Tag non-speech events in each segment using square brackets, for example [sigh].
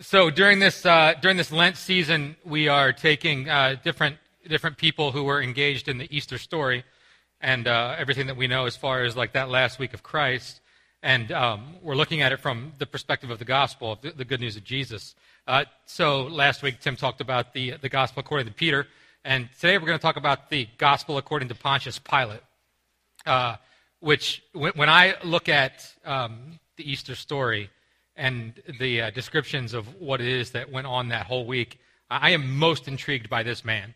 So during this uh, during this Lent season, we are taking uh, different different people who were engaged in the Easter story and uh, everything that we know as far as like that last week of Christ, and um, we're looking at it from the perspective of the gospel, the, the good news of Jesus. Uh, so last week Tim talked about the the gospel according to Peter, and today we're going to talk about the gospel according to Pontius Pilate. Uh, which when, when, I look at um, the Easter story and the uh, descriptions of what it is that went on that whole week, I am most intrigued by this man.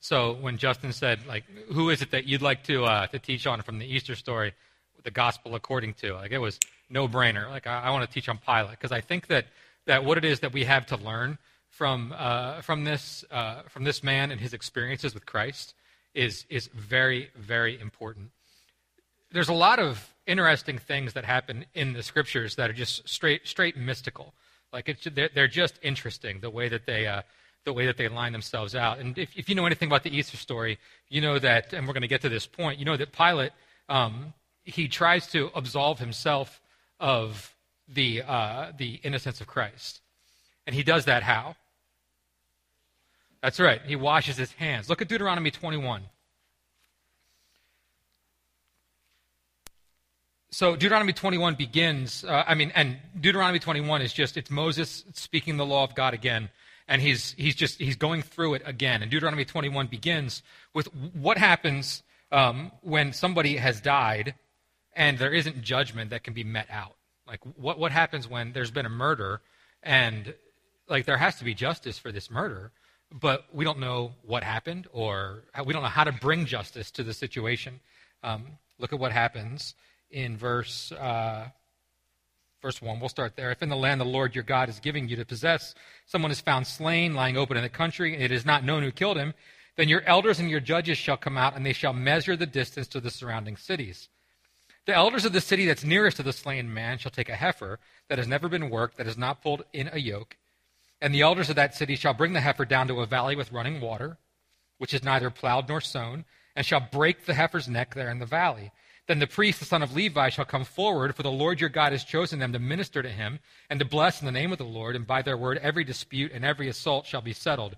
So when Justin said, like, who is it that you'd like to uh, to teach on from the Easter story, the gospel according to? Like, it was no brainer. Like, I, I want to teach on Pilate because I think that that what it is that we have to learn from uh, from this uh, from this man and his experiences with Christ is is very very important. There's a lot of interesting things that happen in the scriptures that are just straight straight mystical. Like it's they're, they're just interesting the way that they uh, the way that they line themselves out. And if, if you know anything about the Easter story, you know that, and we're going to get to this point. You know that Pilate um, he tries to absolve himself of the uh, the innocence of Christ, and he does that how? That's right. He washes his hands. Look at Deuteronomy 21. So Deuteronomy 21 begins, uh, I mean, and Deuteronomy 21 is just, it's Moses speaking the law of God again. And he's, he's just, he's going through it again. And Deuteronomy 21 begins with what happens um, when somebody has died and there isn't judgment that can be met out. Like, what, what happens when there's been a murder and, like, there has to be justice for this murder, but we don't know what happened or we don't know how to bring justice to the situation. Um, look at what happens in verse uh, verse 1. We'll start there. If in the land the Lord your God is giving you to possess, someone is found slain, lying open in the country, and it is not known who killed him, then your elders and your judges shall come out, and they shall measure the distance to the surrounding cities. The elders of the city that's nearest to the slain man shall take a heifer that has never been worked, that is not pulled in a yoke, and the elders of that city shall bring the heifer down to a valley with running water, which is neither plowed nor sown, and shall break the heifer's neck there in the valley. Then the priest, the son of Levi, shall come forward, for the Lord your God has chosen them to minister to him and to bless in the name of the Lord, and by their word every dispute and every assault shall be settled.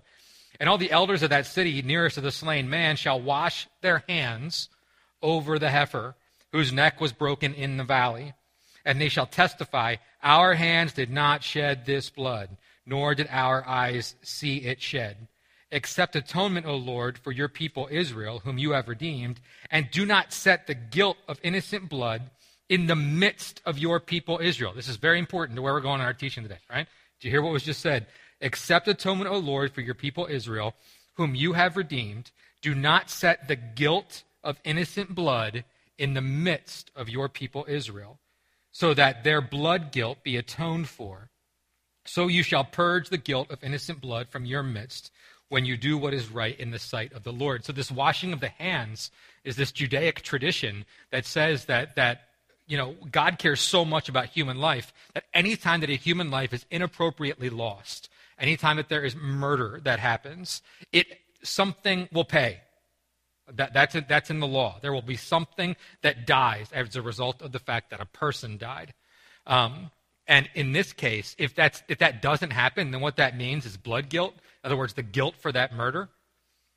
And all the elders of that city nearest to the slain man shall wash their hands over the heifer, whose neck was broken in the valley. And they shall testify, Our hands did not shed this blood, nor did our eyes see it shed. Accept atonement, O Lord, for your people Israel, whom you have redeemed, and do not set the guilt of innocent blood in the midst of your people Israel. This is very important to where we're going in our teaching today, right? Do you hear what was just said? Accept atonement, O Lord, for your people Israel, whom you have redeemed. Do not set the guilt of innocent blood in the midst of your people Israel, so that their blood guilt be atoned for. So you shall purge the guilt of innocent blood from your midst when you do what is right in the sight of the Lord. So this washing of the hands is this Judaic tradition that says that that you know God cares so much about human life that any time that a human life is inappropriately lost, any time that there is murder that happens, it something will pay. That, that's, that's in the law. There will be something that dies as a result of the fact that a person died. Um, and in this case, if, that's, if that doesn't happen, then what that means is blood guilt in other words, the guilt for that murder,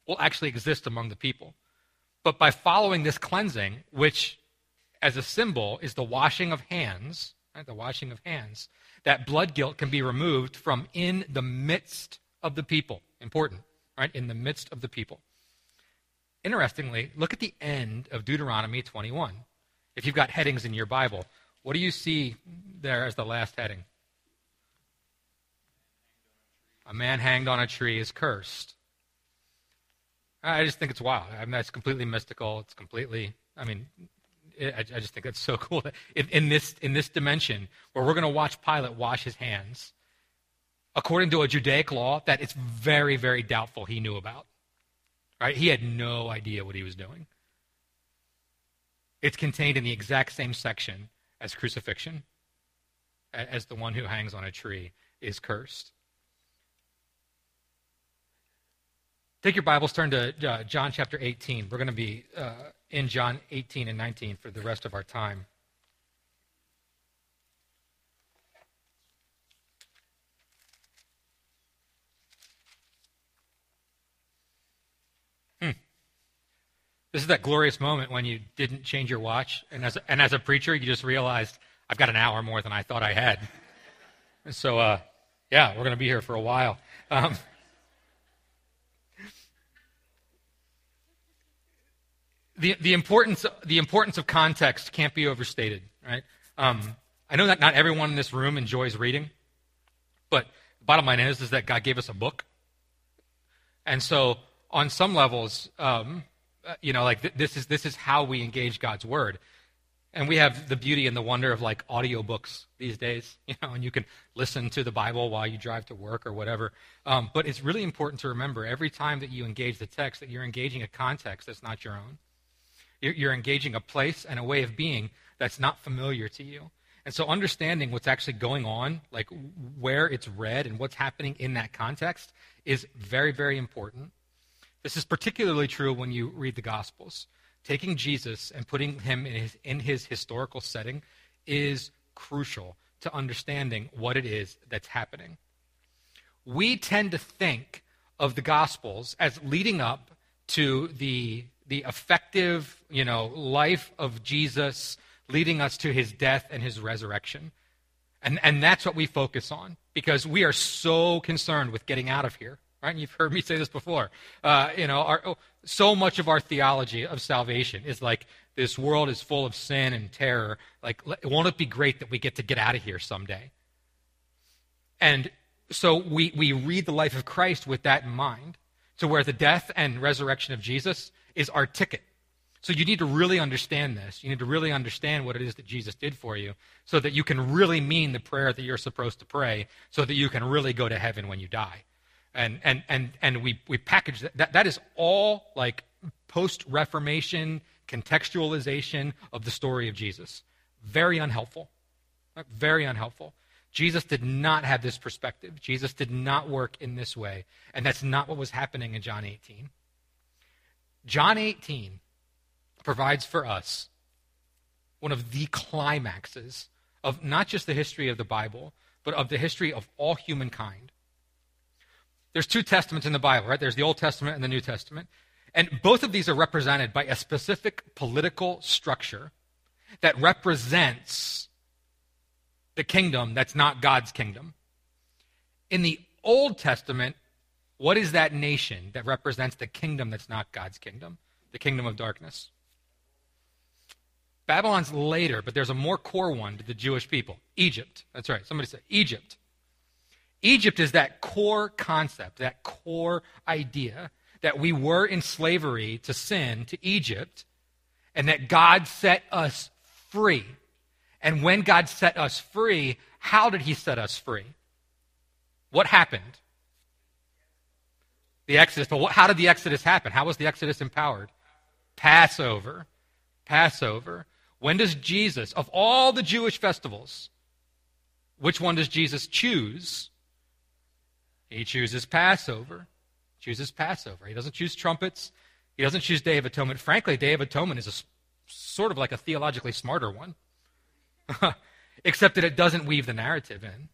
will actually exist among the people. But by following this cleansing, which as a symbol is the washing of hands, right, the washing of hands, that blood guilt can be removed from in the midst of the people. Important, right? In the midst of the people. Interestingly, look at the end of Deuteronomy 21. If you've got headings in your Bible, what do you see there as the last heading? a man hanged on a tree is cursed. I just think it's wild. I mean, that's completely mystical. It's completely, I mean, it, I, I, just think that's so [laughs] cool. That in, in, this, in this dimension, where we're going to watch Pilate wash his hands, according to a Judaic law that it's very, very doubtful he knew about. Right? He had no idea what he was doing. It's contained in the exact same section as crucifixion, as the one who hangs on a tree is cursed. Take your Bibles, turn to uh, John chapter 18. We're going to be uh, in John 18 and 19 for the rest of our time. This is that glorious moment when you didn't change your watch, and as and as a preacher, you just realized I've got an hour more than I thought I had. And so, uh, yeah, we're going to be here for a while. Um, the, the, importance, the importance of context can't be overstated, right? Um, I know that not everyone in this room enjoys reading, but the bottom line is, is that God gave us a book. And so, on some levels, um, uh, you know, like th- this is this is how we engage God's word. And we have the beauty and the wonder of like audiobooks these days, [laughs] you know, and you can listen to the Bible while you drive to work or whatever. Um, but it's really important to remember every time that you engage the text that you're engaging a context that's not your own. You're, you're engaging a place and a way of being that's not familiar to you. And so understanding what's actually going on, like where it's read and what's happening in that context, is very, very important. This is particularly true when you read the Gospels. Taking Jesus and putting him in his, in his historical setting is crucial to understanding what it is that's happening. We tend to think of the Gospels as leading up to the, the effective you know, life of Jesus leading us to his death and his resurrection. And, and that's what we focus on because we are so concerned with getting out of here. Right? And you've heard me say this before. Uh, you know, our, so much of our theology of salvation is like this world is full of sin and terror. Like, won't it be great that we get to get out of here someday? And so we, we read the life of Christ with that in mind, to where the death and resurrection of Jesus is our ticket. So you need to really understand this. You need to really understand what it is that Jesus did for you so that you can really mean the prayer that you're supposed to pray so that you can really go to heaven when you die and and and and we we package that that, that is all like post reformation contextualization of the story of jesus. Very unhelpful. Very unhelpful. Jesus did not have this perspective. Jesus did not work in this way and that's not what was happening in john 18 john 18 provides for us one of the climaxes of not just the history of the bible but of the history of all humankind there's two testaments in the Bible, right? There's the Old Testament and the New Testament. And both of these are represented by a specific political structure that represents the kingdom that's not God's kingdom. In the Old Testament, what is that nation that represents the kingdom that's not God's kingdom? The kingdom of darkness. Babylon's later, but there's a more core one to the Jewish people Egypt. That's right. Somebody said Egypt. Egypt is that core concept, that core idea that we were in slavery to sin, to Egypt, and that God set us free. And when God set us free, how did he set us free? What happened? The Exodus. But what, how did the Exodus happen? How was the Exodus empowered? Passover. Passover. When does Jesus, of all the Jewish festivals, which one does Jesus choose he chooses Passover. Chooses Passover. He doesn't choose trumpets. He doesn't choose Day of Atonement. Frankly, Day of Atonement is a sort of like a theologically smarter one, [laughs] except that it doesn't weave the narrative in.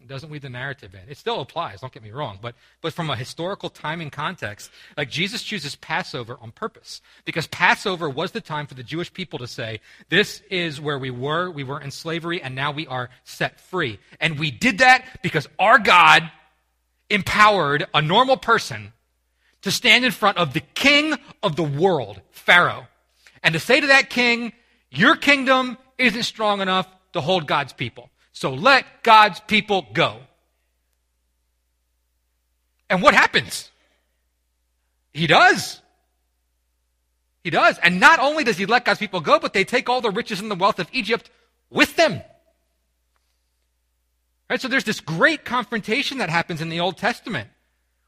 It doesn't weave the narrative in. It still applies, don't get me wrong, but, but from a historical timing context, like Jesus chooses Passover on purpose. Because Passover was the time for the Jewish people to say, this is where we were, we were in slavery, and now we are set free. And we did that because our God empowered a normal person to stand in front of the king of the world, Pharaoh, and to say to that king, Your kingdom isn't strong enough to hold God's people. So let God's people go. And what happens? He does. He does. And not only does he let God's people go, but they take all the riches and the wealth of Egypt with them. Right? So there's this great confrontation that happens in the Old Testament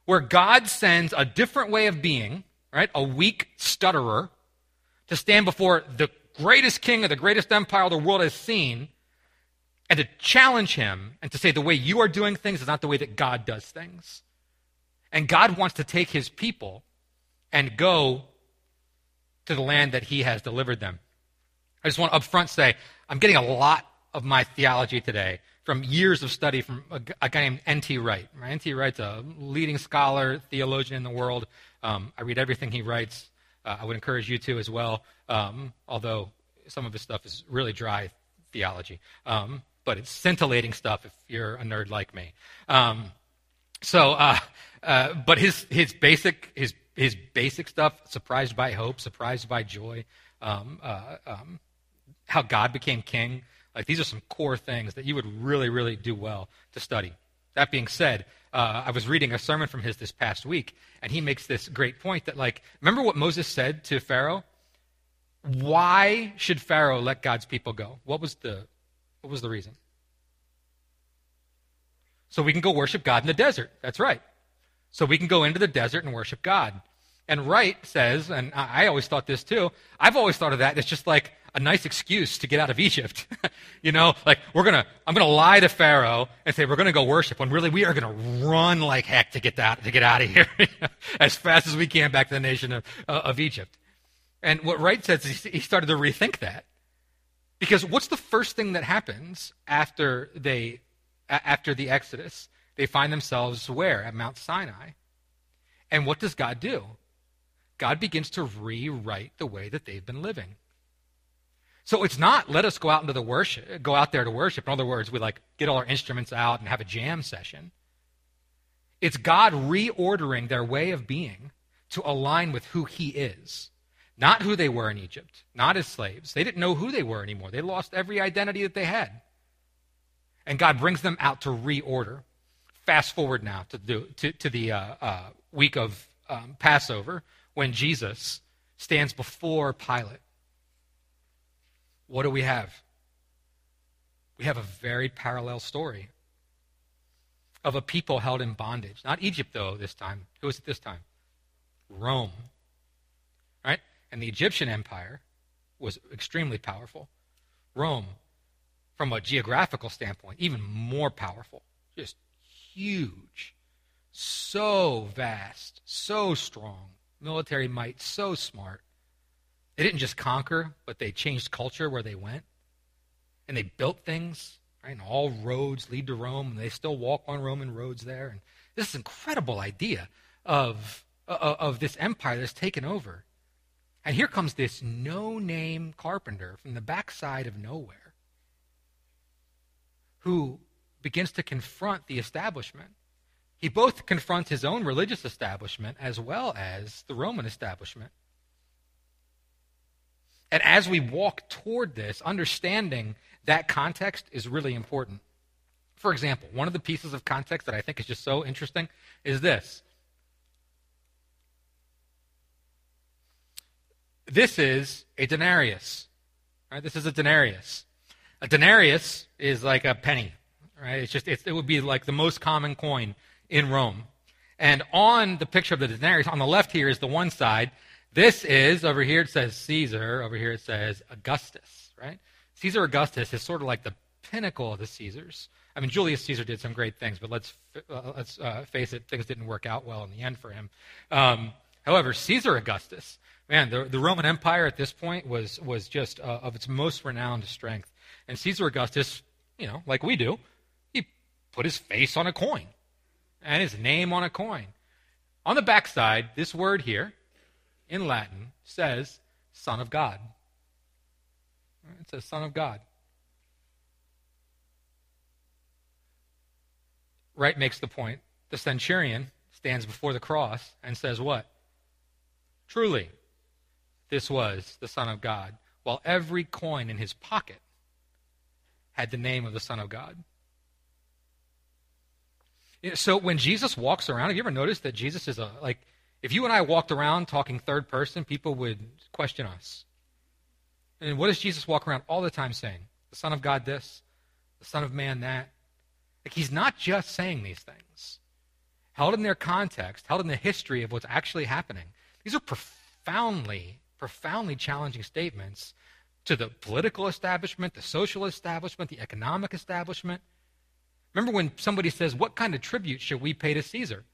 where God sends a different way of being, right? A weak stutterer to stand before the greatest king of the greatest empire the world has seen and to challenge him and to say the way you are doing things is not the way that God does things. And God wants to take his people and go to the land that he has delivered them. I just want to upfront say, I'm getting a lot of my theology today from years of study from a, a guy named N.T. Wright. N.T. Wright's a leading scholar, theologian in the world. Um, I read everything he writes. Uh, I would encourage you to as well, um, although some of his stuff is really dry theology. Um, but it's scintillating stuff if you're a nerd like me. Um, so, uh, uh, but his, his basic, his, his basic stuff, surprised by hope, surprised by joy, um, uh, um, how God became king, like these are some core things that you would really, really do well to study. That being said, uh, I was reading a sermon from his this past week, and he makes this great point that, like, remember what Moses said to Pharaoh? Why should Pharaoh let God's people go? What was the, what was the reason? So we can go worship God in the desert. That's right. So we can go into the desert and worship God. And Wright says, and I always thought this too, I've always thought of that it's just like a nice excuse to get out of Egypt. [laughs] you know, like we're gonna, I'm gonna lie to Pharaoh and say we're gonna go worship when really we are gonna run like heck to get that, to get out of here [laughs] as fast as we can back to the nation of, uh, of Egypt. And what Wright says is he started to rethink that. Because what's the first thing that happens after they, after the Exodus? They find themselves where? At Mount Sinai. And what does God do? God begins to rewrite the way that they've been living. So it's not let us go out into the worship, go out there to worship. In other words, we like get all our instruments out and have a jam session. It's God reordering their way of being to align with who He is. Not who they were in Egypt, not as slaves. They didn't know who they were anymore. They lost every identity that they had. And God brings them out to reorder. Fast forward now to, the, to, to the uh, uh, week of um, Passover when Jesus stands before Pilate. What do we have? We have a very parallel story of a people held in bondage. Not Egypt, though, this time. Who was it this time? Rome. Right? And the Egyptian empire was extremely powerful. Rome, from a geographical standpoint, even more powerful. Just huge. So vast, so strong. Military might, so smart. They didn't just conquer, but they changed culture where they went. And they built things, right? And all roads lead to Rome, and they still walk on Roman roads there. And this is an incredible idea of, uh, of this empire that's taken over. And here comes this no name carpenter from the backside of nowhere who begins to confront the establishment. He both confronts his own religious establishment as well as the Roman establishment. And as we walk toward this, understanding that context is really important. For example, one of the pieces of context that I think is just so interesting is this This is a denarius. Right? This is a denarius. A denarius is like a penny. Right? It's just it's, it would be like the most common coin in Rome. And on the picture of the denarius, on the left here is the one side. This is over here. It says Caesar. Over here it says Augustus. Right? Caesar Augustus is sort of like the pinnacle of the Caesars. I mean, Julius Caesar did some great things, but let's uh, let's uh, face it, things didn't work out well in the end for him. Um, however, Caesar Augustus man, the, the Roman Empire at this point was, was just uh, of its most renowned strength. And Caesar Augustus, you know, like we do, he put his face on a coin and his name on a coin. On the backside, this word here in Latin says Son of God. It says Son of God. Wright makes the point. The centurion stands before the cross and says, What? Truly, this was the Son of God, while every coin in his pocket had the name of the Son of God. So when Jesus walks around, have you ever noticed that Jesus is a, like, if you and I walked around talking third person, people would question us. And what does Jesus walk around all the time saying? The Son of God this, the Son of Man that. Like he's not just saying these things. Held in their context, held in the history of what's actually happening. These are profoundly profoundly challenging statements to the political establishment, the social establishment, the economic establishment. Remember when somebody says, What kind of tribute should we pay to Caesar?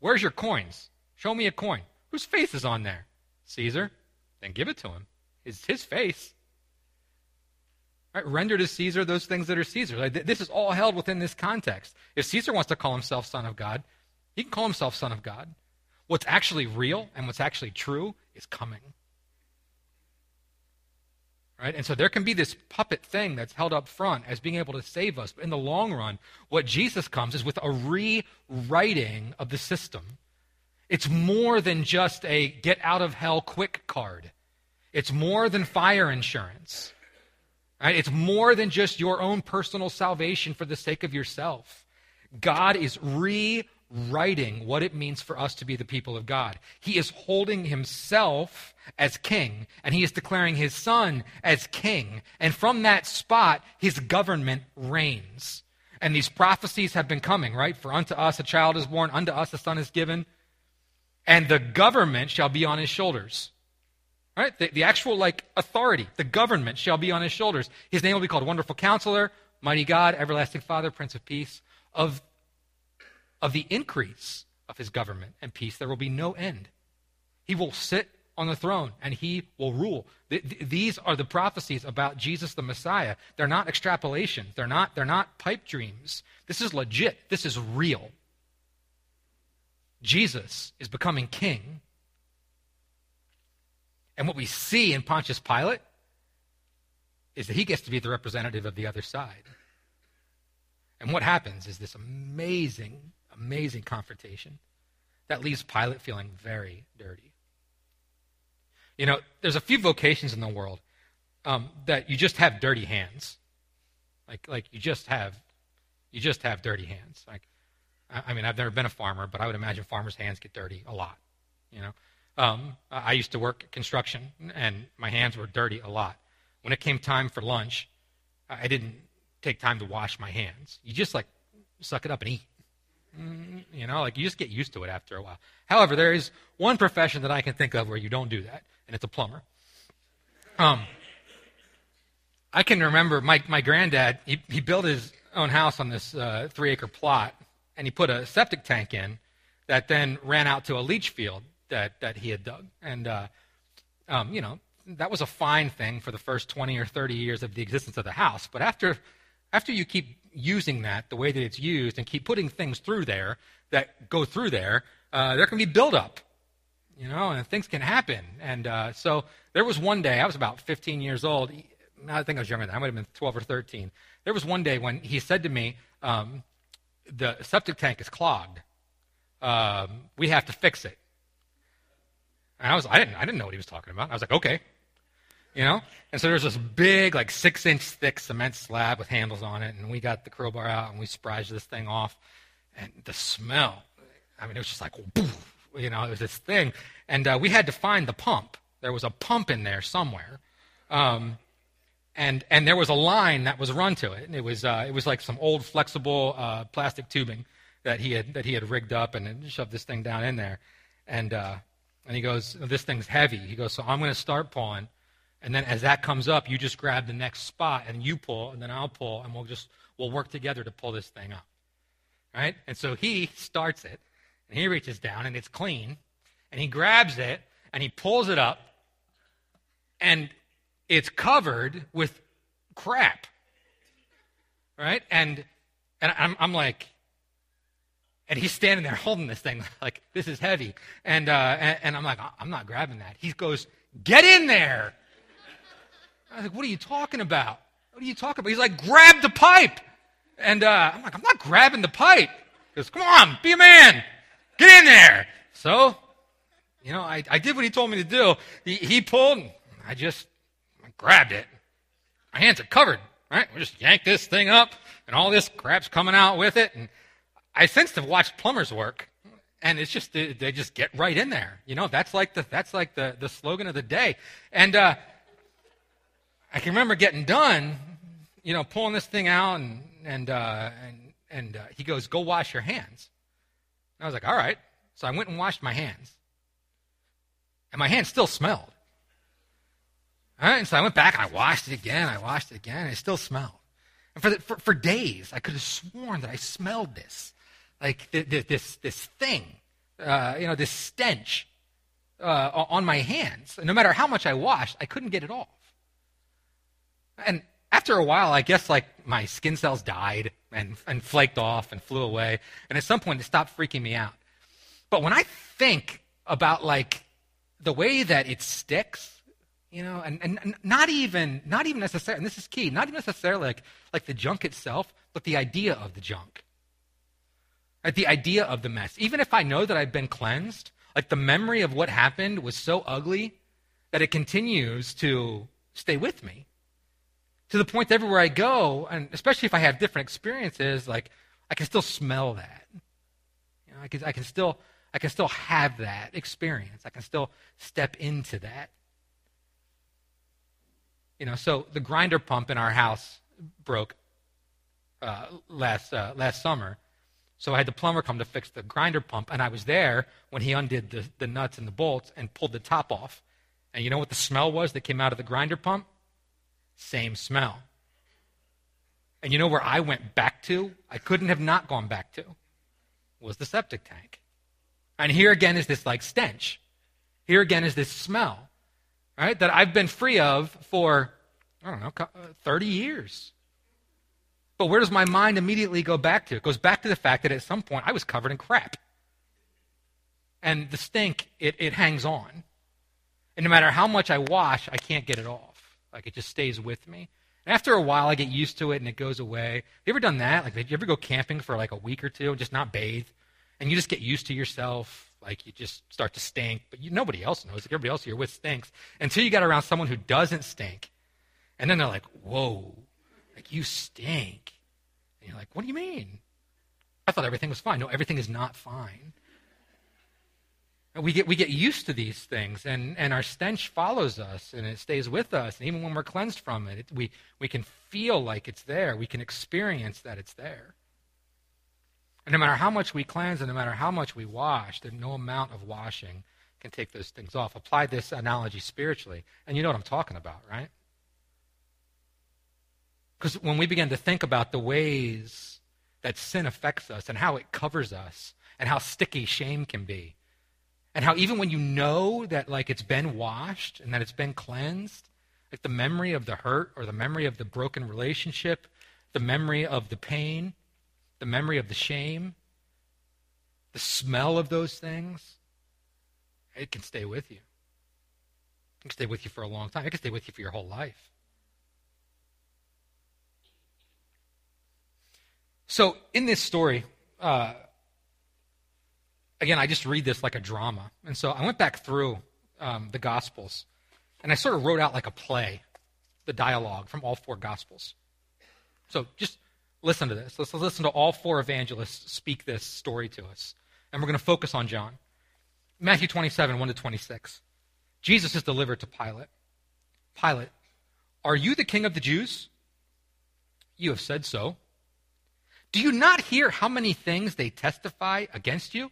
Where's your coins? Show me a coin. Whose face is on there? Caesar. Then give it to him. It's his face. Right? Render to Caesar those things that are Caesar. Like, this is all held within this context. If Caesar wants to call himself Son of God, he can call himself Son of God. What's actually real and what's actually true is coming. Right? And so there can be this puppet thing that's held up front as being able to save us. But in the long run, what Jesus comes is with a rewriting of the system. It's more than just a get out of hell quick card. It's more than fire insurance. Right? It's more than just your own personal salvation for the sake of yourself. God is rewriting what it means for us to be the people of God. He is holding himself as king, and he is declaring his son as king. And from that spot, his government reigns. And these prophecies have been coming, right? For unto us a child is born, unto us a son is given, and the government shall be on his shoulders. Right? The, the actual like authority, the government shall be on his shoulders. His name will be called Wonderful Counselor, Mighty God, Everlasting Father, Prince of Peace. Of, of the increase of his government and peace, there will be no end. He will sit on the throne and he will rule. these are the prophecies about Jesus the Messiah. They're not extrapolations. They're not, they're not pipe dreams. This is legit. This is real. Jesus is becoming king and what we see in Pontius Pilate is that he gets to be the representative of the other side. And what happens is this amazing, amazing confrontation that leaves Pilate feeling very dirty. You know, there's a few vocations in the world um, that you just have dirty hands. Like, like you just have, you just have dirty hands. Like, I, I mean, I've never been a farmer, but I would imagine farmers' hands get dirty a lot. You know, um, I used to work construction, and my hands were dirty a lot. When it came time for lunch, I didn't take time to wash my hands. You just like suck it up and eat. Mm, you know, like you just get used to it after a while. However, there is one profession that I can think of where you don't do that, and it's a plumber. Um, I can remember my, my granddad, he, he built his own house on this uh, three acre plot, and he put a septic tank in that then ran out to a leach field that, that he had dug. And, uh, um, you know, that was a fine thing for the first 20 or 30 years of the existence of the house. But after, after you keep using that the way that it's used and keep putting things through there that go through there, uh, there can be buildup, you know, and things can happen. And uh, so there was one day, I was about 15 years old. I think I was younger than that. I might have been 12 or 13. There was one day when he said to me, um, the septic tank is clogged. Um, we have to fix it. And I was, I didn't, I didn't know what he was talking about. I was like, okay, you know. And so there's this big, like six inch thick cement slab with handles on it, and we got the crowbar out and we sprised this thing off, and the smell, I mean, it was just like, you know, it was this thing, and uh, we had to find the pump. There was a pump in there somewhere. Um, and and there was a line that was run to it. And it was uh, it was like some old flexible uh, plastic tubing that he had that he had rigged up and shoved this thing down in there. And uh, and he goes, This thing's heavy. He goes, So I'm going to start pulling. And then as that comes up, you just grab the next spot and you pull, and then I'll pull, and we'll just we'll work together to pull this thing up. Right? And so he starts it, and he reaches down, and it's clean, and he grabs it, and he pulls it up, and it's covered with crap. Right? And and I'm, I'm like, and he's standing there holding this thing [laughs] like, this is heavy. And, uh, and, and, I'm like, I'm not grabbing that. He goes, get in there. I was like, what are you talking about? What are you talking about? He's like, grab the pipe. And uh, I'm like, I'm not grabbing the pipe. He goes, come on, be a man. Get in there. So, you know, I, I did what he told me to do. He, he pulled, I just grabbed it. My hands are covered, right? We just yank this thing up, and all this crap's coming out with it. And I since have watched plumbers work, and it's just they, they, just get right in there. You know, that's like the that's like the the slogan of the day. And uh, I can remember getting done, you know, pulling this thing out, and and uh, and and uh, he goes, "Go wash your hands." And I was like, "All right." So I went and washed my hands, and my hands still smelled. All right, and so I went back and I washed it again. I washed it again, and it still smelled. And for, the, for, for days, I could have sworn that I smelled this like this, this thing, uh, you know, this stench uh, on my hands. And no matter how much I washed, I couldn't get it off. And after a while, I guess like my skin cells died and, and flaked off and flew away. And at some point, it stopped freaking me out. But when I think about like the way that it sticks, you know, and, and not even not even necessarily, and this is key, not even necessarily like like the junk itself, but the idea of the junk. like The idea of the mess. Even if I know that I've been cleansed, like the memory of what happened was so ugly that it continues to stay with me. To the point that everywhere I go, and especially if I have different experiences, like I can still smell that. You know, I can, I can still I can still have that experience. I can still step into that. You know, so the grinder pump in our house broke uh, last uh, last summer, so I had the plumber come to fix the grinder pump, and I was there when he undid the, the nuts and the bolts and pulled the top off. And you know what the smell was that came out of the grinder pump? Same smell. And you know where I went back to? I couldn't have not gone back to. Was the septic tank. And here again is this like stench. Here again is this smell, right? That I've been free of for, I don't know, uh, 30 years. But where does my mind immediately go back to? It goes back to the fact that at some point I was covered in crap. And the stink, it, it hangs on. And no matter how much I wash, I can't get it off. Like it just stays with me. And after a while, I get used to it and it goes away. You ever done that? Like, did you ever go camping for like a week or two and just not bathe? And you just get used to yourself. Like you just start to stink, but you, nobody else knows. Like everybody else you're with stinks until you get around someone who doesn't stink. And then they're like, whoa, like, you stink. And you're like, what do you mean? I thought everything was fine. No, everything is not fine. We get, we get used to these things, and, and our stench follows us, and it stays with us. And even when we're cleansed from it, it we, we can feel like it's there. We can experience that it's there. And no matter how much we cleanse and no matter how much we wash, that no amount of washing can take those things off. Apply this analogy spiritually, and you know what I'm talking about, right? Because when we begin to think about the ways that sin affects us and how it covers us and how sticky shame can be, and how even when you know that like it's been washed and that it's been cleansed, like the memory of the hurt or the memory of the broken relationship, the memory of the pain, the memory of the shame, the smell of those things, it can stay with you. It can stay with you for a long time. It can stay with you for your whole life. So, in this story, uh, again, I just read this like a drama. And so I went back through um, the Gospels and I sort of wrote out like a play, the dialogue from all four Gospels. So just listen to this. Let's listen to all four evangelists speak this story to us. And we're going to focus on John. Matthew 27, 1 to 26. Jesus is delivered to Pilate. Pilate, are you the king of the Jews? You have said so. Do you not hear how many things they testify against you?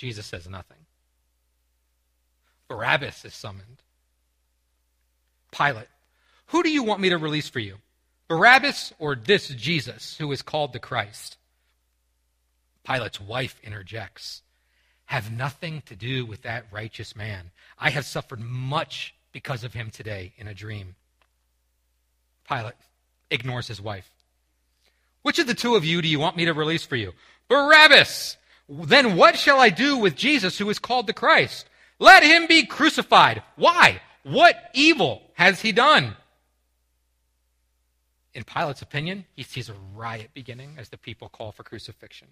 Jesus says nothing. Barabbas is summoned. Pilate, who do you want me to release for you? Barabbas or this Jesus who is called the Christ? Pilate's wife interjects. Have nothing to do with that righteous man. I have suffered much because of him today in a dream. Pilate ignores his wife. Which of the two of you do you want me to release for you? Barabbas! Then what shall I do with Jesus who is called the Christ? Let him be crucified. Why? What evil has he done? In Pilate's opinion, he sees a riot beginning as the people call for crucifixion.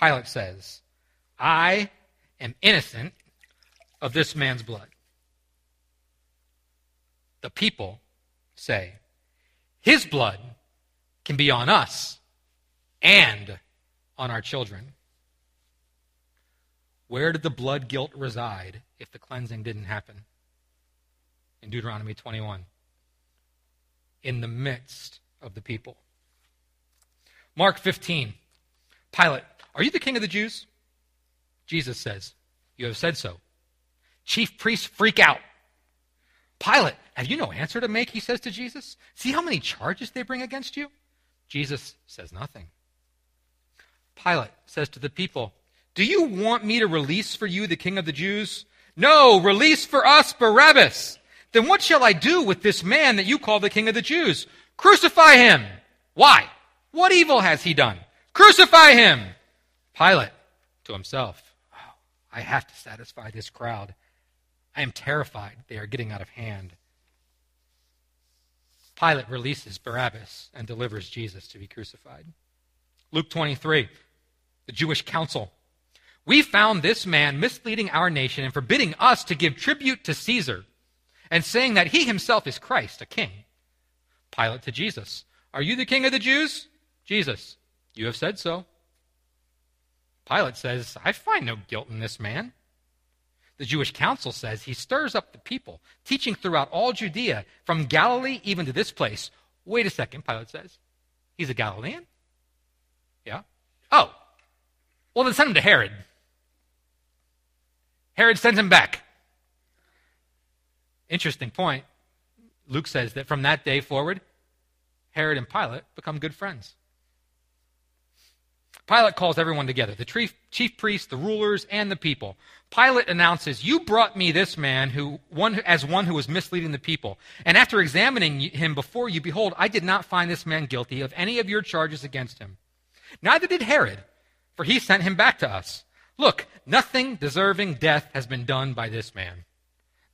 Pilate says, I am innocent of this man's blood. The people say, His blood can be on us and on our children. Where did the blood guilt reside if the cleansing didn't happen? In Deuteronomy 21. In the midst of the people. Mark 15. Pilate, are you the king of the Jews? Jesus says, You have said so. Chief priests freak out. Pilate, have you no answer to make? He says to Jesus. See how many charges they bring against you? Jesus says nothing. Pilate says to the people, Do you want me to release for you the king of the Jews? No, release for us Barabbas. Then what shall I do with this man that you call the king of the Jews? Crucify him. Why? What evil has he done? Crucify him. Pilate to himself, oh, I have to satisfy this crowd. I am terrified they are getting out of hand. Pilate releases Barabbas and delivers Jesus to be crucified. Luke 23, the Jewish council. We found this man misleading our nation and forbidding us to give tribute to Caesar, and saying that he himself is Christ, a king. Pilate to Jesus, Are you the king of the Jews? Jesus, You have said so. Pilate says, I find no guilt in this man. The Jewish council says he stirs up the people, teaching throughout all Judea, from Galilee even to this place. Wait a second, Pilate says. He's a Galilean? Yeah. Oh, well, then send him to Herod. Herod sends him back. Interesting point. Luke says that from that day forward, Herod and Pilate become good friends. Pilate calls everyone together the chief, chief priests, the rulers, and the people. Pilate announces, You brought me this man who, one, as one who was misleading the people. And after examining him before you, behold, I did not find this man guilty of any of your charges against him. Neither did Herod, for he sent him back to us. Look, nothing deserving death has been done by this man.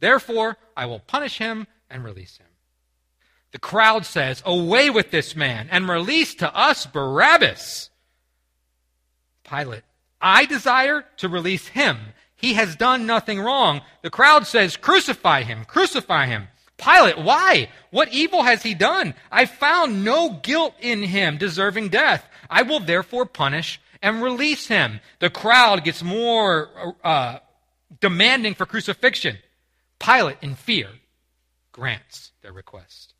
Therefore, I will punish him and release him. The crowd says, Away with this man and release to us Barabbas. Pilate, I desire to release him. He has done nothing wrong. The crowd says, Crucify him, crucify him. Pilate, why? What evil has he done? I found no guilt in him deserving death. I will therefore punish and release him. The crowd gets more uh, demanding for crucifixion. Pilate, in fear, grants their request.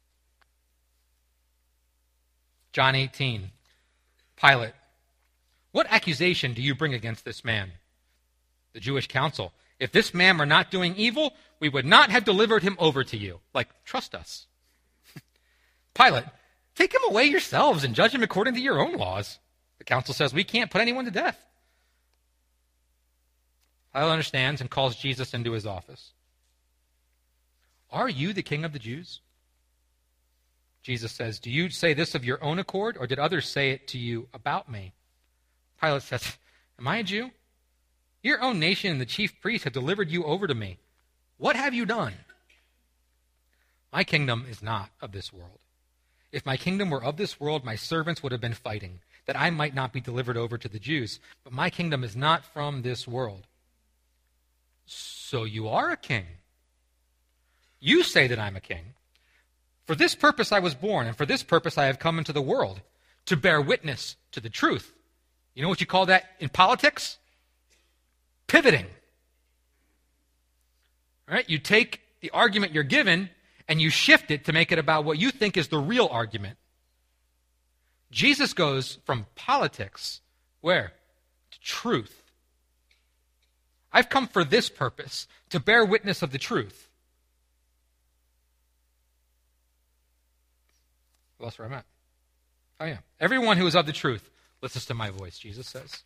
John 18. Pilate what accusation do you bring against this man? The Jewish council. If this man were not doing evil, we would not have delivered him over to you. Like, trust us. [laughs] Pilate, take him away yourselves and judge him according to your own laws. The council says, we can't put anyone to death. Pilate understands and calls Jesus into his office. Are you the king of the Jews? Jesus says, Do you say this of your own accord, or did others say it to you about me? Pilate says, Am I a Jew? Your own nation and the chief priests have delivered you over to me. What have you done? My kingdom is not of this world. If my kingdom were of this world, my servants would have been fighting, that I might not be delivered over to the Jews. But my kingdom is not from this world. So you are a king. You say that I'm a king. For this purpose I was born, and for this purpose I have come into the world, to bear witness to the truth. You know what you call that in politics? Pivoting. All right? You take the argument you're given and you shift it to make it about what you think is the real argument. Jesus goes from politics, where? To truth. I've come for this purpose, to bear witness of the truth. Lost where I'm at. Oh, yeah. Everyone who is of the truth listens to my voice, Jesus says.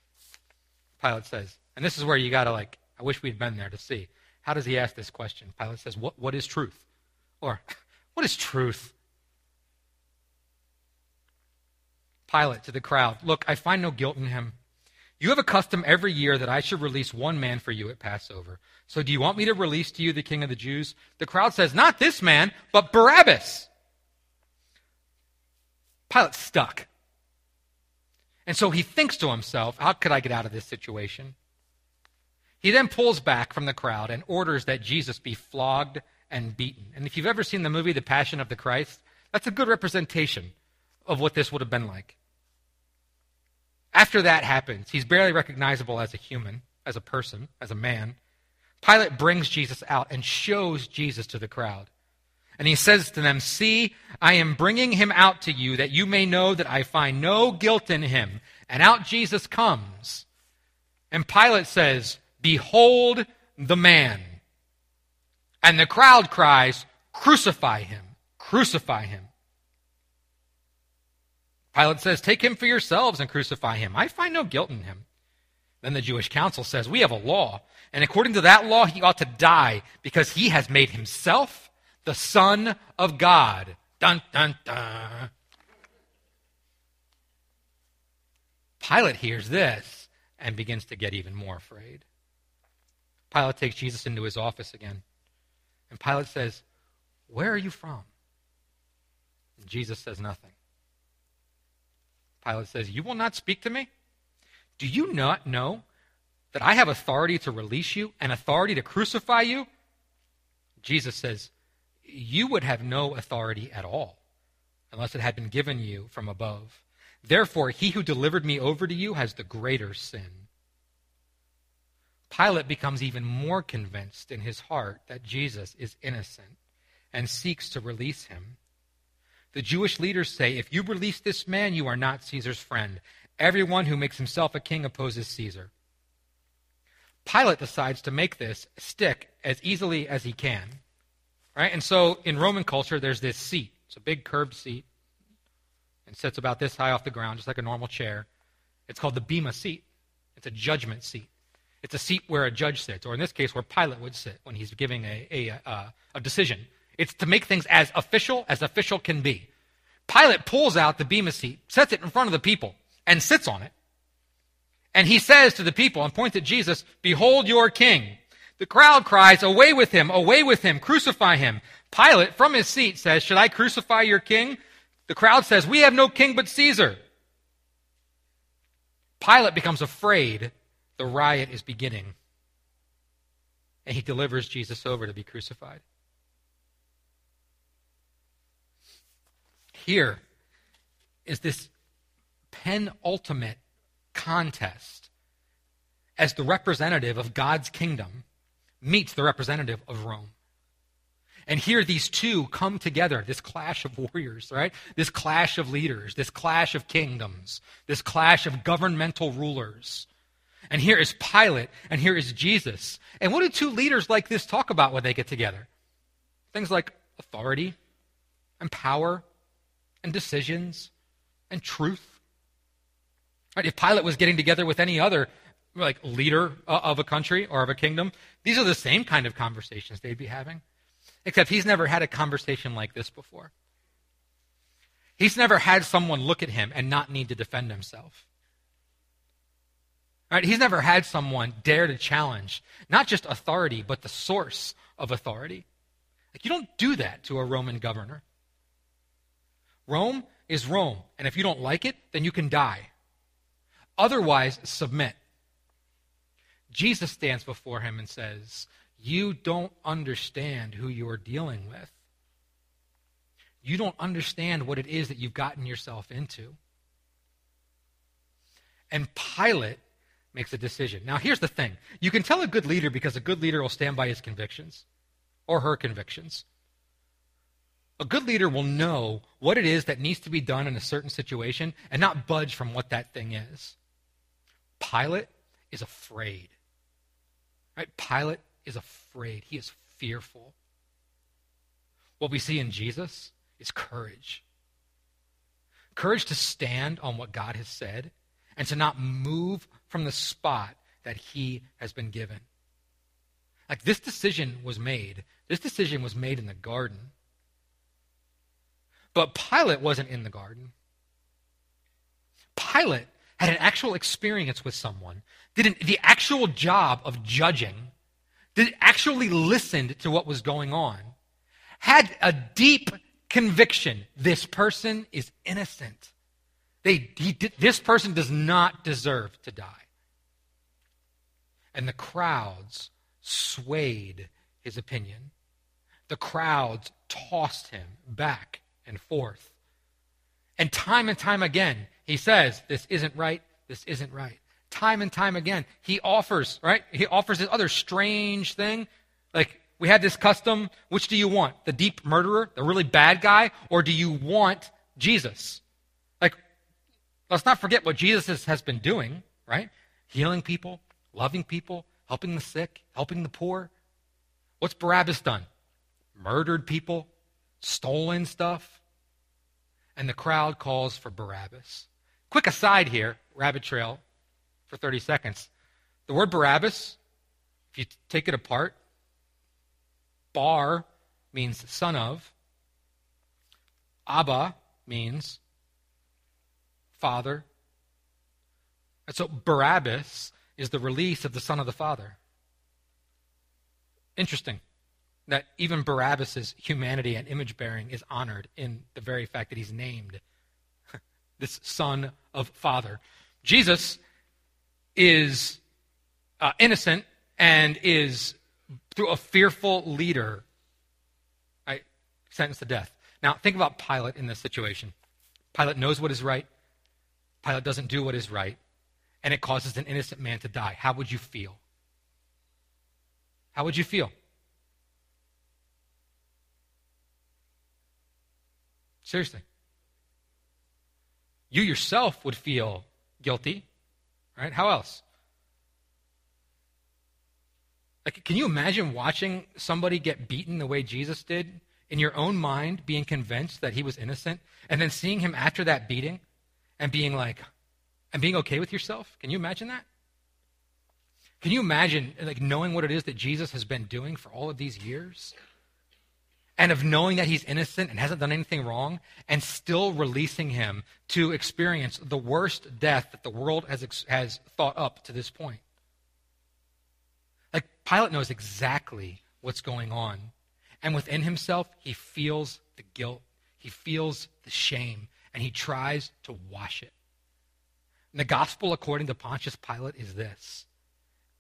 Pilate says, and this is where you got to like, I wish we'd been there to see. How does he ask this question? Pilate says, what, what is truth? Or, [laughs] what is truth? Pilate to the crowd, Look, I find no guilt in him. You have a custom every year that I should release one man for you at Passover. So do you want me to release to you the king of the Jews? The crowd says, Not this man, but Barabbas. Pilate's stuck. And so he thinks to himself, how could I get out of this situation? He then pulls back from the crowd and orders that Jesus be flogged and beaten. And if you've ever seen the movie The Passion of the Christ, that's a good representation of what this would have been like. After that happens, he's barely recognizable as a human, as a person, as a man. Pilate brings Jesus out and shows Jesus to the crowd. And he says to them, See, I am bringing him out to you that you may know that I find no guilt in him. And out Jesus comes. And Pilate says, Behold the man. And the crowd cries, Crucify him! Crucify him! Pilate says, Take him for yourselves and crucify him. I find no guilt in him. Then the Jewish council says, We have a law, and according to that law, he ought to die because he has made himself the Son of God. Dun, dun, dun. Pilate hears this and begins to get even more afraid. Pilate takes Jesus into his office again. And Pilate says, Where are you from? And Jesus says nothing. Pilate says, You will not speak to me? Do you not know that I have authority to release you and authority to crucify you? Jesus says, You would have no authority at all unless it had been given you from above. Therefore, he who delivered me over to you has the greater sin. Pilate becomes even more convinced in his heart that Jesus is innocent and seeks to release him. The Jewish leaders say, If you release this man, you are not Caesar's friend. Everyone who makes himself a king opposes Caesar. Pilate decides to make this stick as easily as he can. Right? And so in Roman culture, there's this seat. It's a big curved seat. And sits about this high off the ground, just like a normal chair. It's called the Bema seat. It's a judgment seat. It's a seat where a judge sits, or in this case, where Pilate would sit when he's giving a, a, a, a decision. It's to make things as official as official can be. Pilate pulls out the Bema seat, sets it in front of the people, and sits on it. And he says to the people and points at Jesus, Behold your king. The crowd cries, Away with him, away with him, crucify him. Pilate, from his seat, says, Should I crucify your king? The crowd says, We have no king but Caesar. Pilate becomes afraid the riot is beginning. And he delivers Jesus over to be crucified. Here is this penultimate contest as the representative of God's kingdom meets the representative of Rome. And here these two come together, this clash of warriors, right? This clash of leaders, this clash of kingdoms, this clash of governmental rulers. And here is Pilate, and here is Jesus. And what do two leaders like this talk about when they get together? Things like authority and power and decisions and truth. Right? If Pilate was getting together with any other like leader uh, of a country or of a kingdom, these are the same kind of conversations they'd be having. Except he's never had a conversation like this before. He's never had someone look at him and not need to defend himself. Right? He's never had someone dare to challenge not just authority, but the source of authority. Like you don't do that to a Roman governor. Rome is Rome, and if you don't like it, then you can die. Otherwise, submit. Jesus stands before him and says, You don't understand who you're dealing with. You don't understand what it is that you've gotten yourself into. And Pilate makes a decision. Now, here's the thing you can tell a good leader because a good leader will stand by his convictions or her convictions. A good leader will know what it is that needs to be done in a certain situation and not budge from what that thing is. Pilate is afraid. Right? Pilate is afraid. He is fearful. What we see in Jesus is courage. Courage to stand on what God has said and to not move from the spot that he has been given. Like this decision was made. This decision was made in the garden. But Pilate wasn't in the garden. Pilate had an actual experience with someone, did an, the actual job of judging, did actually listened to what was going on, had a deep conviction this person is innocent. They, he, this person does not deserve to die. And the crowds swayed his opinion. The crowds tossed him back and forth. And time and time again, he says, This isn't right, this isn't right. Time and time again, he offers, right? He offers this other strange thing. Like, we had this custom. Which do you want? The deep murderer, the really bad guy, or do you want Jesus? Like, let's not forget what Jesus has been doing, right? Healing people, loving people, helping the sick, helping the poor. What's Barabbas done? Murdered people, stolen stuff. And the crowd calls for Barabbas. Quick aside here, rabbit trail for 30 seconds. The word Barabbas, if you take it apart, bar means son of, Abba means father. And so Barabbas is the release of the Son of the Father. Interesting that even Barabbas' humanity and image bearing is honored in the very fact that he's named [laughs] this Son of Father. Jesus is uh, innocent and is, through a fearful leader, right, sentenced to death. Now, think about Pilate in this situation. Pilate knows what is right. Pilate doesn't do what is right. And it causes an innocent man to die. How would you feel? How would you feel? Seriously. You yourself would feel guilty, right? How else? Like, can you imagine watching somebody get beaten the way Jesus did in your own mind, being convinced that he was innocent, and then seeing him after that beating and being like, and being okay with yourself? Can you imagine that? Can you imagine like knowing what it is that Jesus has been doing for all of these years? And of knowing that he's innocent and hasn't done anything wrong, and still releasing him to experience the worst death that the world has, has thought up to this point. Like, Pilate knows exactly what's going on. And within himself, he feels the guilt, he feels the shame, and he tries to wash it. And the gospel, according to Pontius Pilate, is this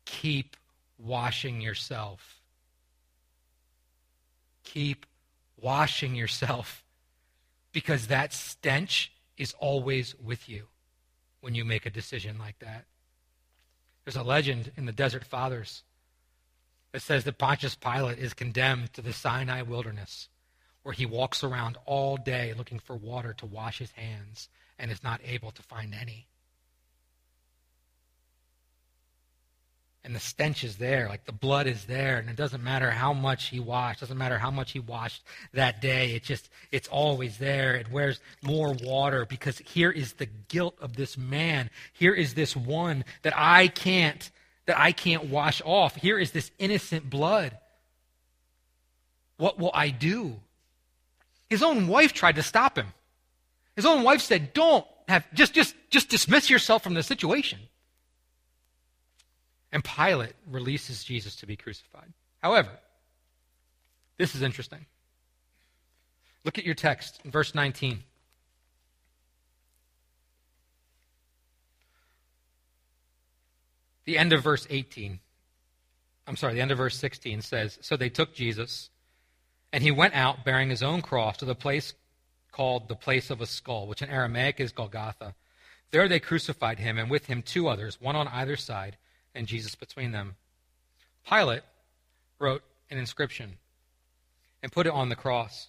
keep washing yourself. Keep washing yourself because that stench is always with you when you make a decision like that. There's a legend in the Desert Fathers that says that Pontius Pilate is condemned to the Sinai wilderness, where he walks around all day looking for water to wash his hands and is not able to find any. And the stench is there, like the blood is there, and it doesn't matter how much he washed, doesn't matter how much he washed that day. It just it's always there. It wears more water because here is the guilt of this man. Here is this one that I can't that I can't wash off. Here is this innocent blood. What will I do? His own wife tried to stop him. His own wife said, "Don't have just just just dismiss yourself from the situation." And Pilate releases Jesus to be crucified. However, this is interesting. Look at your text in verse 19. The end of verse 18. I'm sorry, the end of verse 16 says So they took Jesus, and he went out bearing his own cross to the place called the place of a skull, which in Aramaic is Golgotha. There they crucified him, and with him two others, one on either side and Jesus between them. Pilate wrote an inscription and put it on the cross.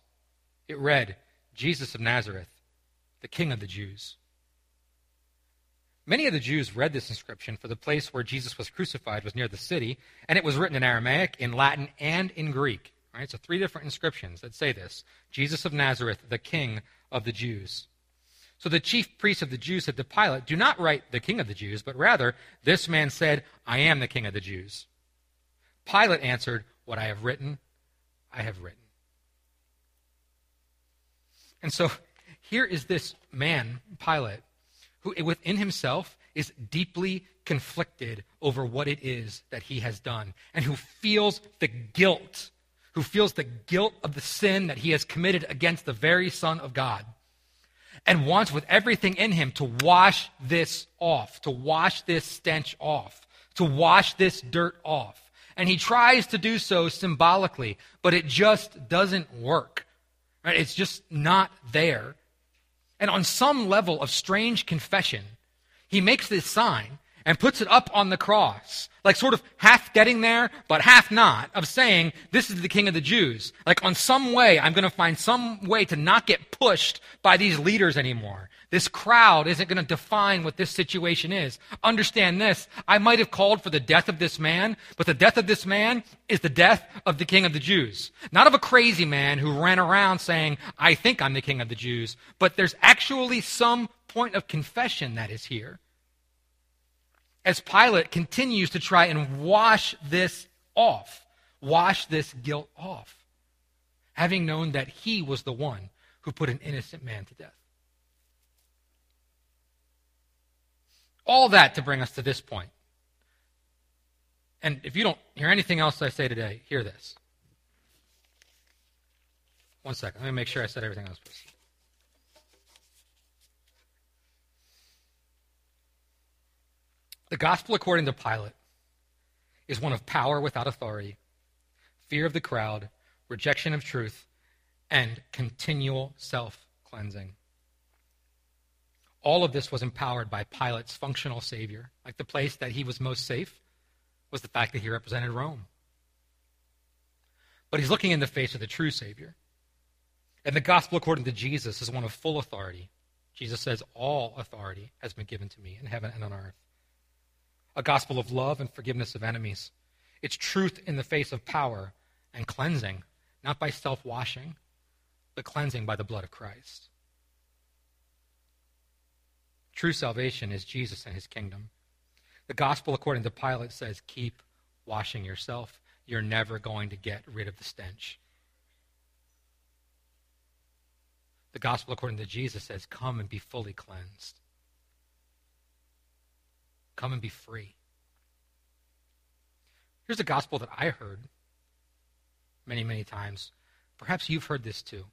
It read, Jesus of Nazareth, the King of the Jews. Many of the Jews read this inscription, for the place where Jesus was crucified was near the city, and it was written in Aramaic, in Latin, and in Greek. Right? So three different inscriptions that say this Jesus of Nazareth, the King of the Jews. So the chief priests of the Jews said to Pilate, Do not write the king of the Jews, but rather, this man said, I am the king of the Jews. Pilate answered, What I have written, I have written. And so here is this man, Pilate, who within himself is deeply conflicted over what it is that he has done, and who feels the guilt, who feels the guilt of the sin that he has committed against the very Son of God and wants with everything in him to wash this off, to wash this stench off, to wash this dirt off. And he tries to do so symbolically, but it just doesn't work. Right? It's just not there. And on some level of strange confession, he makes this sign and puts it up on the cross, like sort of half getting there, but half not, of saying, This is the King of the Jews. Like, on some way, I'm going to find some way to not get pushed by these leaders anymore. This crowd isn't going to define what this situation is. Understand this. I might have called for the death of this man, but the death of this man is the death of the King of the Jews. Not of a crazy man who ran around saying, I think I'm the King of the Jews, but there's actually some point of confession that is here as Pilate continues to try and wash this off, wash this guilt off, having known that he was the one who put an innocent man to death. All that to bring us to this point. And if you don't hear anything else I say today, hear this. One second. Let me make sure I said everything I was supposed to. The gospel according to Pilate is one of power without authority, fear of the crowd, rejection of truth, and continual self cleansing. All of this was empowered by Pilate's functional savior. Like the place that he was most safe was the fact that he represented Rome. But he's looking in the face of the true savior. And the gospel according to Jesus is one of full authority. Jesus says, All authority has been given to me in heaven and on earth. A gospel of love and forgiveness of enemies. It's truth in the face of power and cleansing, not by self washing, but cleansing by the blood of Christ. True salvation is Jesus and his kingdom. The gospel, according to Pilate, says, keep washing yourself. You're never going to get rid of the stench. The gospel, according to Jesus, says, come and be fully cleansed. Come and be free. Here's a gospel that I heard many, many times. Perhaps you've heard this too.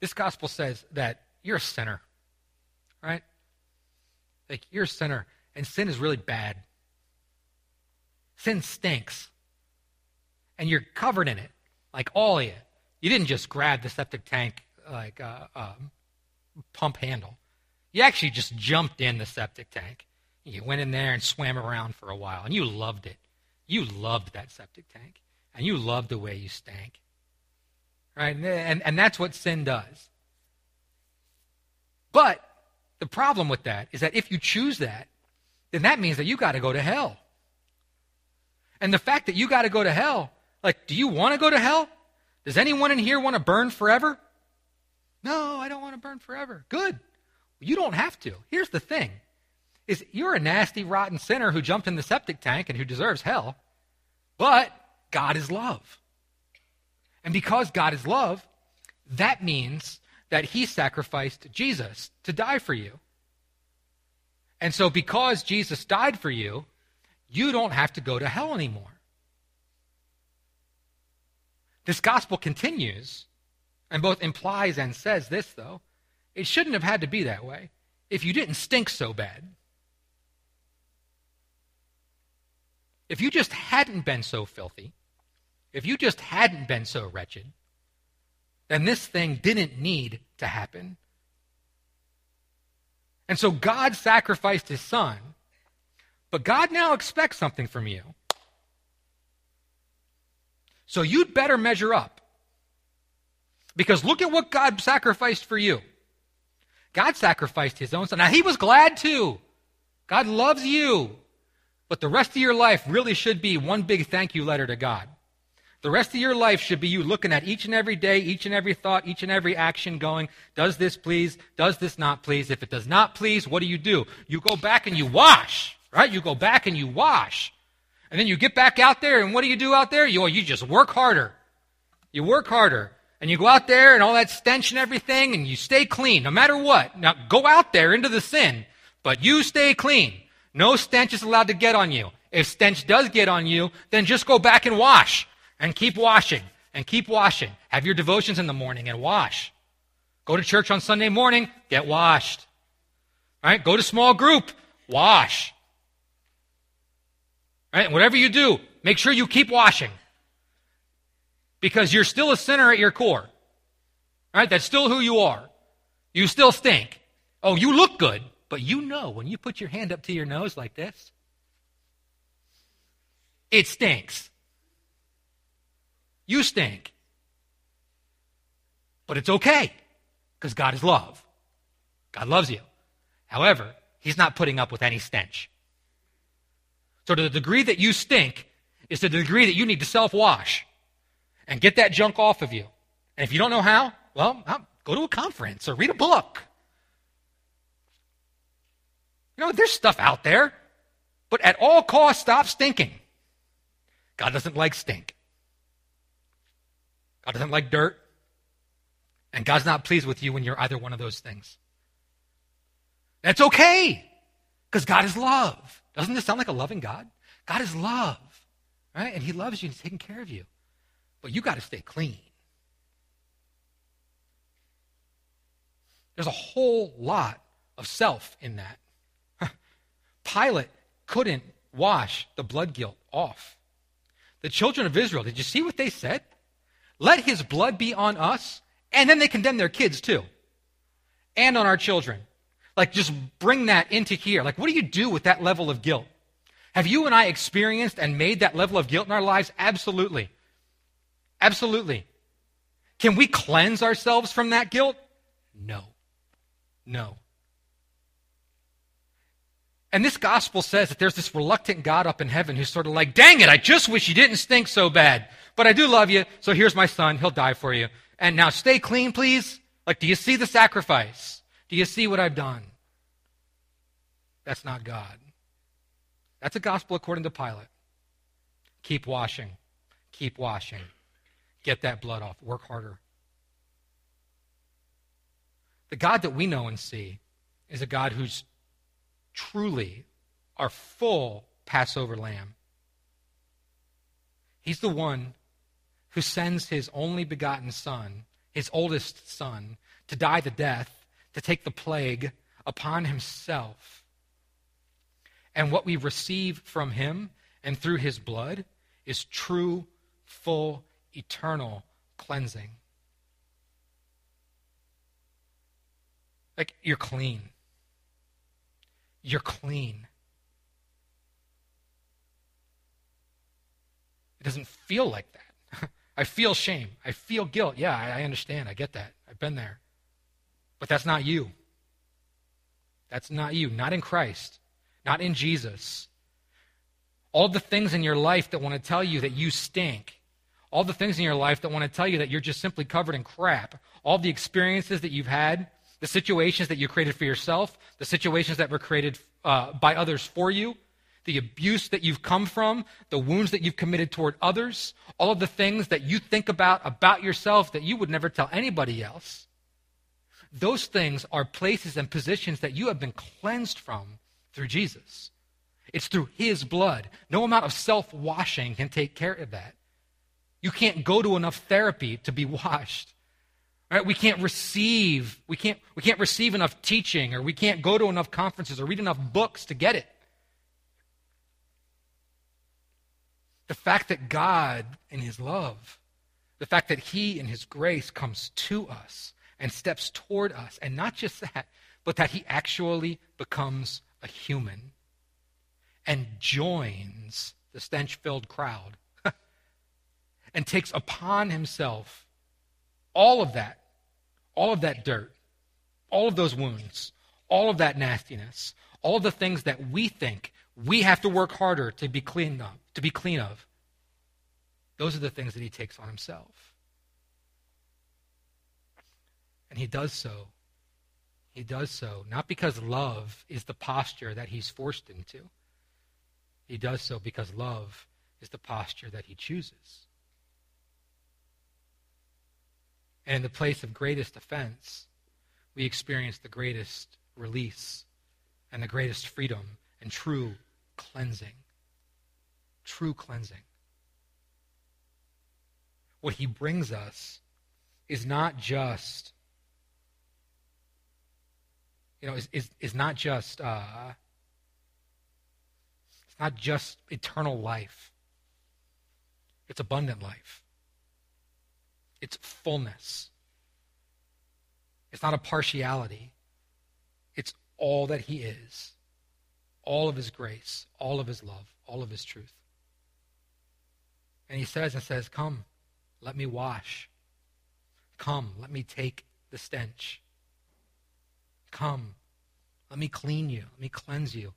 This gospel says that you're a sinner right? Like, you're a sinner, and sin is really bad. Sin stinks. And you're covered in it, like all of you. You didn't just grab the septic tank, like uh, um, pump handle. You actually just jumped in the septic tank. You went in there and swam around for a while, and you loved it. You loved that septic tank, and you loved the way you stank. Right? And, and that's what sin does. But the problem with that is that if you choose that, then that means that you got to go to hell. And the fact that you got to go to hell, like, do you want to go to hell? Does anyone in here want to burn forever? No, I don't want to burn forever. Good. You don't have to. Here's the thing is you're a nasty, rotten sinner who jumped in the septic tank and who deserves hell. But God is love. And because God is love, that means that he sacrificed Jesus to die for you. And so, because Jesus died for you, you don't have to go to hell anymore. This gospel continues and both implies and says this, though. It shouldn't have had to be that way if you didn't stink so bad. If you just hadn't been so filthy, if you just hadn't been so wretched, then this thing didn't need to happen. And so God sacrificed his son, but God now expects something from you. So you'd better measure up. Because look at what God sacrificed for you. God sacrificed his own son. Now, he was glad too. God loves you. But the rest of your life really should be one big thank you letter to God. The rest of your life should be you looking at each and every day, each and every thought, each and every action going, does this please? Does this not please? If it does not please, what do you do? You go back and you wash, right? You go back and you wash. And then you get back out there and what do you do out there? You, you just work harder. You work harder. And you go out there and all that stench and everything and you stay clean no matter what. Now go out there into the sin, but you stay clean. No stench is allowed to get on you. If stench does get on you, then just go back and wash and keep washing and keep washing. Have your devotions in the morning and wash. Go to church on Sunday morning, get washed. Right? Go to small group, wash. Right? Whatever you do, make sure you keep washing. Because you're still a sinner at your core. Right? That's still who you are. You still stink. Oh, you look good, but you know when you put your hand up to your nose like this, it stinks. You stink. But it's okay because God is love. God loves you. However, He's not putting up with any stench. So, to the degree that you stink, is to the degree that you need to self wash and get that junk off of you. And if you don't know how, well, go to a conference or read a book. You know, there's stuff out there, but at all costs, stop stinking. God doesn't like stink. God doesn't like dirt. And God's not pleased with you when you're either one of those things. That's okay because God is love. Doesn't this sound like a loving God? God is love, right? And He loves you and He's taking care of you. But you got to stay clean. There's a whole lot of self in that. [laughs] Pilate couldn't wash the blood guilt off. The children of Israel, did you see what they said? Let his blood be on us. And then they condemn their kids too. And on our children. Like, just bring that into here. Like, what do you do with that level of guilt? Have you and I experienced and made that level of guilt in our lives? Absolutely. Absolutely. Can we cleanse ourselves from that guilt? No. No. And this gospel says that there's this reluctant God up in heaven who's sort of like, dang it, I just wish you didn't stink so bad. But I do love you, so here's my son. He'll die for you. And now stay clean, please. Like, do you see the sacrifice? Do you see what I've done? That's not God. That's a gospel according to Pilate. Keep washing. Keep washing. Get that blood off. Work harder. The God that we know and see is a God who's truly our full Passover lamb. He's the one who sends his only begotten son, his oldest son, to die the death, to take the plague upon himself. And what we receive from him and through his blood is true, full, eternal cleansing. Like you're clean. You're clean. It doesn't feel like that. [laughs] I feel shame. I feel guilt. Yeah, I understand. I get that. I've been there. But that's not you. That's not you. Not in Christ. Not in Jesus. All the things in your life that want to tell you that you stink. All the things in your life that want to tell you that you're just simply covered in crap. All the experiences that you've had the situations that you created for yourself, the situations that were created uh, by others for you, the abuse that you've come from, the wounds that you've committed toward others, all of the things that you think about about yourself that you would never tell anybody else. Those things are places and positions that you have been cleansed from through Jesus. It's through his blood. No amount of self washing can take care of that. You can't go to enough therapy to be washed. Right? We can't receive, we can't, we can't receive enough teaching, or we can't go to enough conferences or read enough books to get it. The fact that God, in His love, the fact that He, in His grace, comes to us and steps toward us, and not just that, but that He actually becomes a human and joins the stench filled crowd and takes upon Himself all of that all of that dirt, all of those wounds, all of that nastiness, all of the things that we think we have to work harder to be clean of, to be clean of. Those are the things that he takes on himself. And he does so. He does so not because love is the posture that he's forced into. He does so because love is the posture that he chooses. And in the place of greatest offense, we experience the greatest release and the greatest freedom and true cleansing. True cleansing. What he brings us is not just, you know, is, is, is not just, uh, it's not just eternal life. It's abundant life. It's fullness. It's not a partiality. It's all that He is all of His grace, all of His love, all of His truth. And He says, and says, Come, let me wash. Come, let me take the stench. Come, let me clean you, let me cleanse you.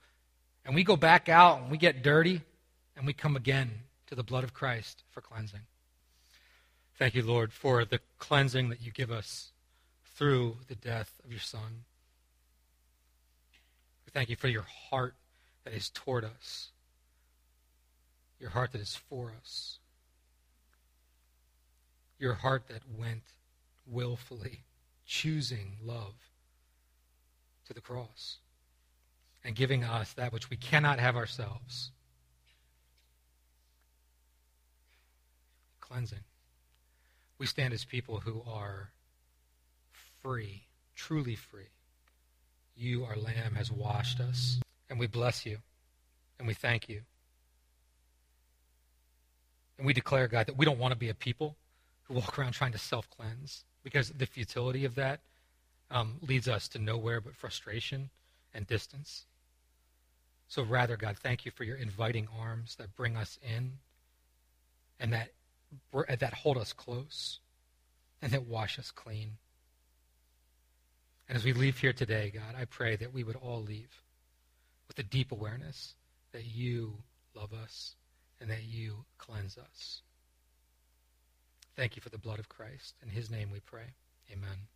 And we go back out and we get dirty and we come again to the blood of Christ for cleansing. Thank you, Lord, for the cleansing that you give us through the death of your Son. We thank you for your heart that is toward us, your heart that is for us, your heart that went willfully, choosing love to the cross. and giving us that which we cannot have ourselves cleansing. We stand as people who are free, truly free. You, our Lamb, has washed us, and we bless you, and we thank you. And we declare, God, that we don't want to be a people who walk around trying to self cleanse because the futility of that um, leads us to nowhere but frustration and distance. So rather, God, thank you for your inviting arms that bring us in and that, Uh, that hold us close and that wash us clean. And as we leave here today, God, I pray that we would all leave with a deep awareness that you love us and that you cleanse us. Thank you for the blood of Christ. In his name we pray. Amen.